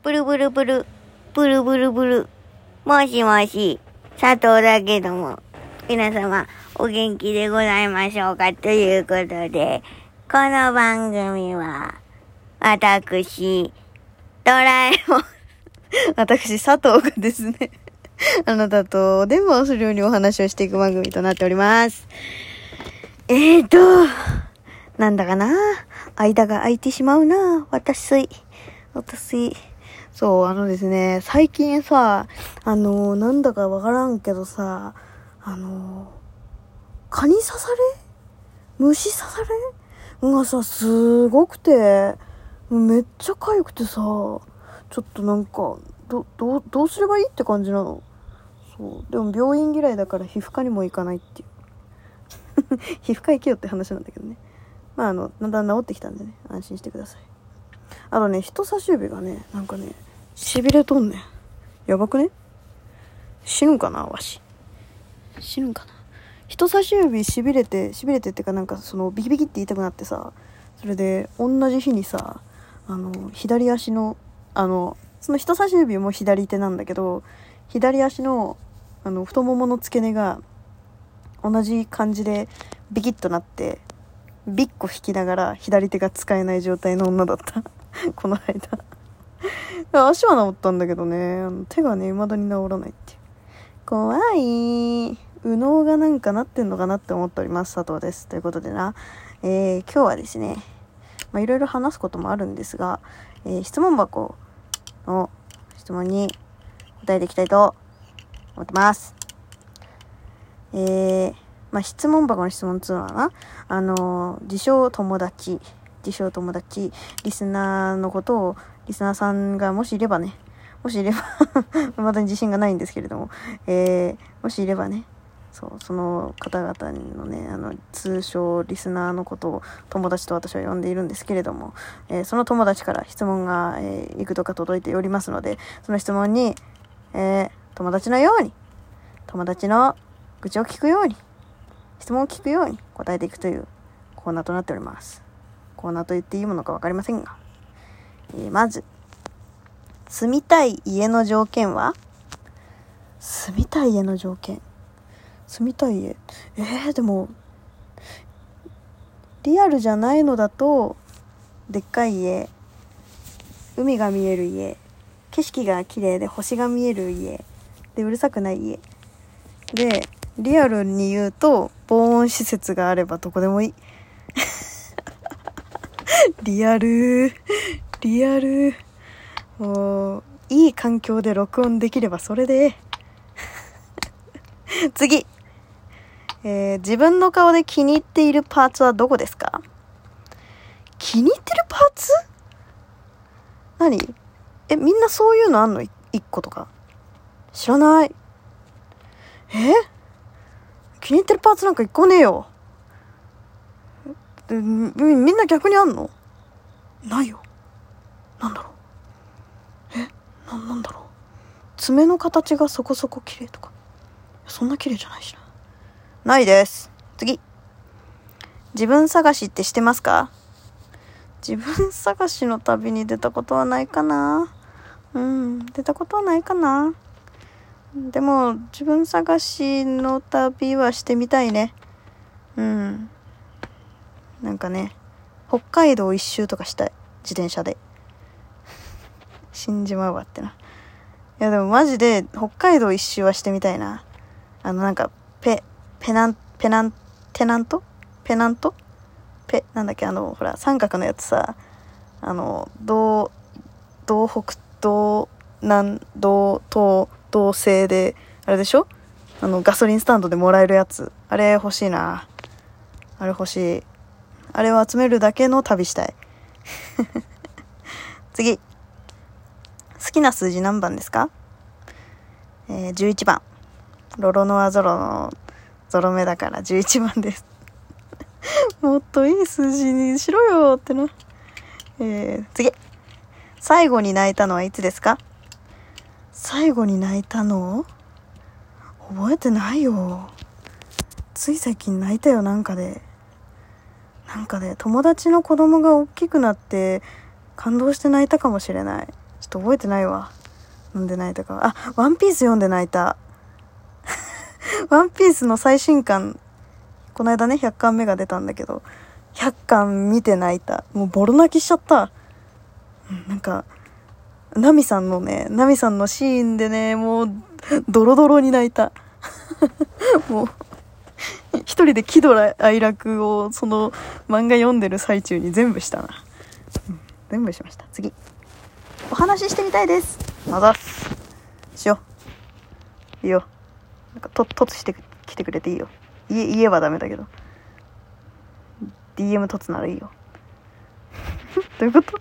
ブルブルブル、ブルブルブル。もしもし、佐藤だけども、皆様、お元気でございましょうか？ということで、この番組は、私、ドラえもん、私、佐藤がですね、あなたとお電話をするようにお話をしていく番組となっております。えーと、なんだかな？間が空いてしまうな私。私。そう、あのですね、最近さ、あの、なんだかわからんけどさ、あの、蚊に刺され？虫刺され？がさ、すごくて、めっちゃ痒くてさ、ちょっとなんか、ど、どう、どうすればいいって感じなの？そう。でも病院嫌いだから皮膚科にも行かないっていう。皮膚科行けよって話なんだけどね。まああの、だんだん治ってきたんでね、安心してください。あとね、人差し指がね、なんかね、痺れとんねん。やばくね？死ぬかなわし。死ぬかな？人差し指痺れて、痺れてってかなんかそのビキビキって痛くなってさ、それで同じ日にさ、あの、左足の、あの、その人差し指も左手なんだけど、左足の、あの、太ももの付け根が、同じ感じでビキッとなって、ビッコ引きながら左手が使えない状態の女だった。この間。足は治ったんだけどね、手がね、未だに治らないって。怖い。右脳がなんかなってんのかなって思っております。佐藤です。ということでな、えー、今日はですね、まあ、いろいろ話すこともあるんですが、えー質問箱の質問に答えていきたいと思ってます。えー、まあ、質問箱の質問っつうのはな、あのー自称友達、自称友達、リスナーのことを、リスナーさんがもしいればね、もしいれば まだに自信がないんですけれども、えー、もしいればね、そう、その方々のね、あの、通称リスナーのことを友達と私は呼んでいるんですけれども、えーその友達から質問が、えーいくとか届いておりますので、その質問に、え友達のように、友達の愚痴を聞くように、質問を聞くように答えていくというコーナーとなっております。コーナーと言っていいものか分かりませんが、えまず、住みたい家の条件は？住みたい家の条件。住みたい家。えー、でも、リアルじゃないのだと、でっかい家、海が見える家、景色が綺麗で星が見える家、で、うるさくない家。で、リアルに言うと、防音施設があればどこでもいい。リアル、リアル。もう、いい環境で録音できればそれで。次。えー自分の顔で気に入っているパーツはどこですか？気に入ってるパーツ？何？え、みんなそういうのあんの？一個とか。知らない。え？気に入ってるパーツなんか一個ねえよ。みんな逆にあんの？ないよ。なんだろう？え？な、なんだろう？爪の形がそこそこ綺麗とか？そんな綺麗じゃないしな。ないです。次。自分探しってしてますか？自分探しの旅に出たことはないかな。うん、出たことはないかな。でも、自分探しの旅はしてみたいね。うん。なんかね、北海道一周とかしたい。自転車で。死んじまうわってな。いやでもマジで北海道一周はしてみたいな。あのなんか、ペ、ペナン、ペナン、テナント？ペナント？ペ、なんだっけ？あの、ほら、三角のやつさ、あの、同、同北、同南、同東、同西で、あれでしょ？あの、ガソリンスタンドでもらえるやつ。あれ欲しいな。あれ欲しい。あれを集めるだけの旅したい。次。好きな数字何番ですか？えー、11番。ロロノアゾロのゾロ目だから11番です。もっといい数字にしろよってな。えー、次。最後に泣いたのはいつですか？最後に泣いたの？覚えてないよ。つい最近泣いたよ、なんかで。なんかで、友達の子供が大きくなって感動して泣いたかもしれない。ちょっと覚えてないわ。なんで泣いたか。あ、ワンピース読んで泣いた。ワンピースの最新刊、この間ね、100巻目が出たんだけど、100巻見て泣いた。もうボロ泣きしちゃった。うんなんか、ナミさんのね、ナミさんのシーンでね、もう、ドロドロに泣いた。もう、一人で喜怒哀楽を、その漫画読んでる最中に全部したな。全部しました。次。お話ししてみたいです。まだす。しよう。いいよ。なんか、と、とつしてきてくれていいよ。言え、言えばダメだけど。DM とつならいいよ。どういうこと？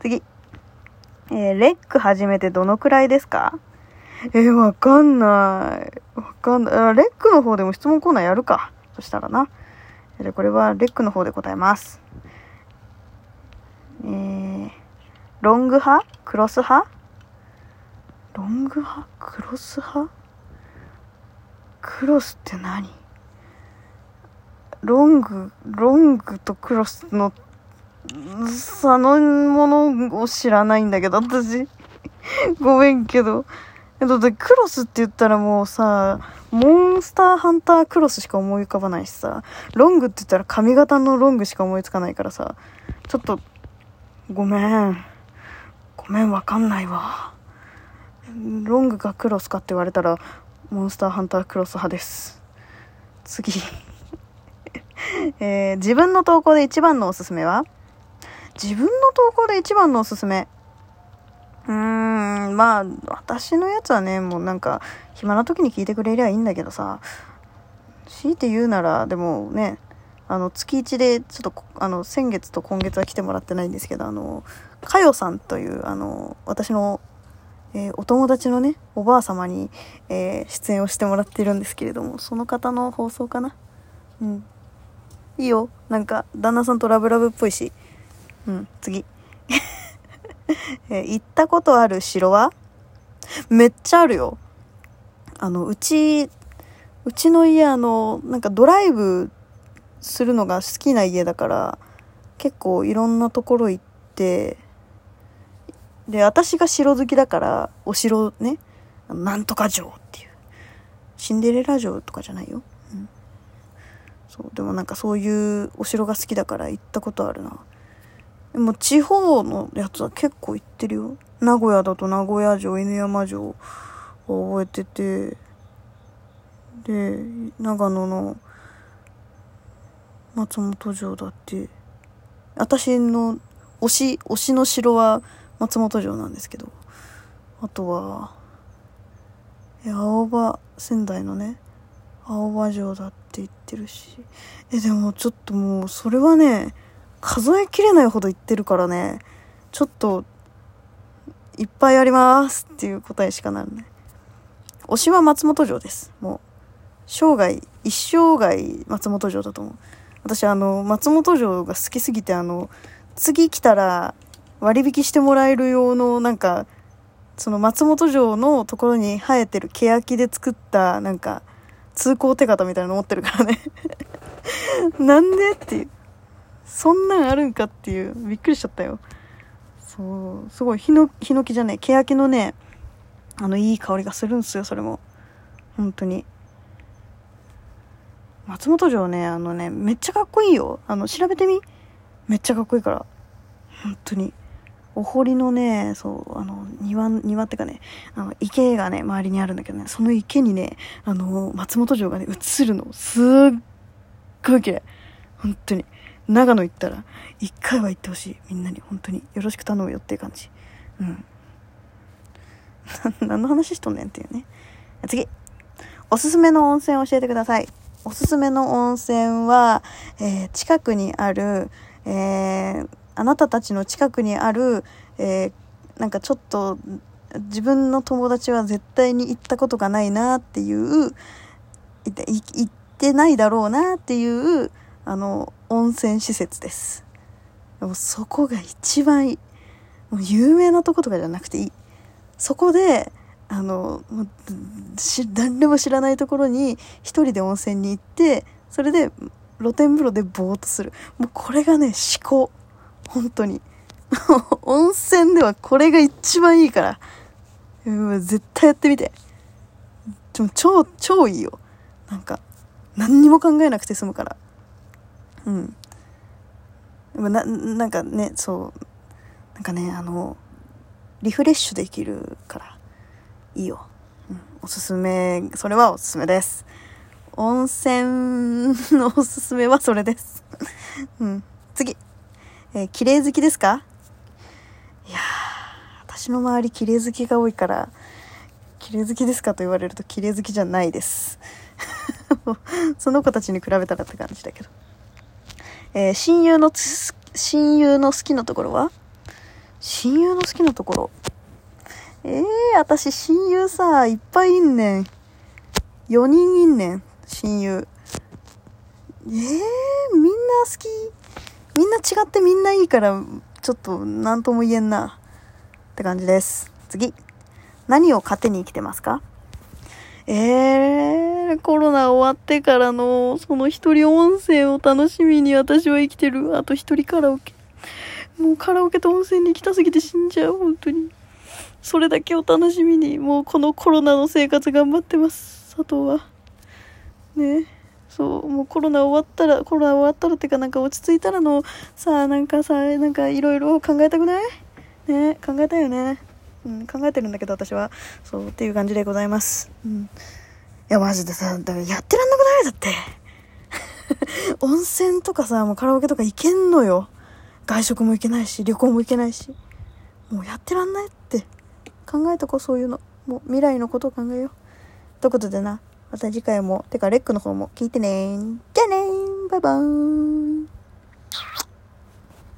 次。えーレック始めてどのくらいですか？えーわかんない。わかんない。あレックの方でも質問コーナーやるか。そしたらな。で、これはレックの方で答えます。えー、ロング派？クロス派？ロング派？クロス派？クロスって何？ロング、ロングとクロスの差のものを知らないんだけど、私。ごめんけど。だってクロスって言ったらもうさ、モンスターハンタークロスしか思い浮かばないしさ、ロングって言ったら髪型のロングしか思いつかないからさ、ちょっと、ごめん。ごめん、わかんないわ。ロングかクロスかって言われたら、モンスターハンタークロス派です。次。えー自分の投稿で一番のおすすめは？自分の投稿で一番のおすすめ。うーん、まあ、私のやつはね、もうなんか、暇な時に聞いてくれりゃいいんだけどさ、強いて言うなら、でもね、あの、月1で、ちょっと、あの、先月と今月は来てもらってないんですけど、あの、かよさんという、あの、私の、えーお友達のね、おばあ様に、えー出演をしてもらってるんですけれども、その方の放送かな？うん。いいよ。なんか、旦那さんとラブラブっぽいし。うん、次。えー行ったことある城は？めっちゃあるよ。あの、うち、うちの家、あの、なんかドライブするのが好きな家だから、結構いろんなところ行って、で、私が城好きだから、お城ね、なんとか城っていう。シンデレラ城とかじゃないよ。うん。そう、でもなんかそういうお城が好きだから行ったことあるな。でも地方のやつは結構行ってるよ。名古屋だと名古屋城、犬山城を覚えてて、で、長野の松本城だって、私の推し、推しの城は松本城なんですけど、あとは、青葉、仙台のね、青葉城だって言ってるし、え、でもちょっともう、それはね、数えきれないほど言ってるからね、ちょっと、いっぱいありますっていう答えしかならない。推しは松本城です。もう、生涯、一生涯松本城だと思う。私、あの、松本城が好きすぎて、あの、次来たら割引してもらえる用の、なんか、その松本城のところに生えてる欅で作った、なんか、通行手形みたいなの持ってるからね。なんでっていう。そんなんあるんかっていう、びっくりしちゃったよ。そう、すごい、ヒノヒノキじゃねえ、欅のね、あの、いい香りがするんですよ、それも。本当に。松本城ね、あのね、めっちゃかっこいいよ。あの、調べてみめっちゃかっこいいから。本当に。お堀のね、そう、あの、庭、庭ってかね、あの、池がね、周りにあるんだけどね、その池にね、あの、松本城がね、映るの。すっごい綺麗。本当に。長野行ったら、一回は行ってほしい。みんなに、本当に。よろしく頼むよっていう感じ。うん。何の話しとんねんっていうね。次。おすすめの温泉を教えてください。おすすめの温泉は、えー近くにある、えーあなたたちの近くにある、えーなんかちょっと、自分の友達は絶対に行ったことがないなっていう、行ってないだろうなっていう、あの、温泉施設です。でもそこが一番いい。もう有名なとことかじゃなくていい。そこで、あの、もうし誰も知らないところに一人で温泉に行って、それで露天風呂でぼーっとする。もうこれがね、至高。本当に。温泉ではこれが一番いいから。う絶対やってみて。でも超、超いいよ。なんか、何にも考えなくて済むから。うん。でもな、なんかね、そう。なんかね、あの、リフレッシュできるから、いいよ。うん、おすすめ、それはおすすめです。温泉のおすすめはそれです。うん。次。えー綺麗好きですか？いや、私の周り綺麗好きが多いから、綺麗好きですかと言われると綺麗好きじゃないです。その子たちに比べたらって感じだけど。えー親友のつ、親友の好きなところは？親友の好きなところ。えー、私親友さ、いっぱいいんねん。4人いんねん、親友。えー、みんな好き？みんな違ってみんないいから、ちょっと何とも言えんな。って感じです。次。何を糧に生きてますか？えー、コロナ終わってからの、その一人温泉を楽しみに私は生きてる。あと一人カラオケ。もうカラオケと温泉に行きたすぎて死んじゃう、本当に。それだけを楽しみに、もうこのコロナの生活頑張ってます、佐藤は。ねそう、もうコロナ終わったら、コロナ終わったらってかなんか落ち着いたらの、さあなんかさ、なんかいろいろ考えたくない？ね考えたよね。うん、考えてるんだけど私は。そう、っていう感じでございます。うん。いや、マジでさ、だからやってらんなくない？だって。温泉とかさ、もうカラオケとか行けんのよ。外食も行けないし、旅行も行けないし。もうやってらんないって。考えとこ、そういうの。もう未来のことを考えよう。ということでな、また次回も、てかレックの方も聞いてねじゃあねバイバーイ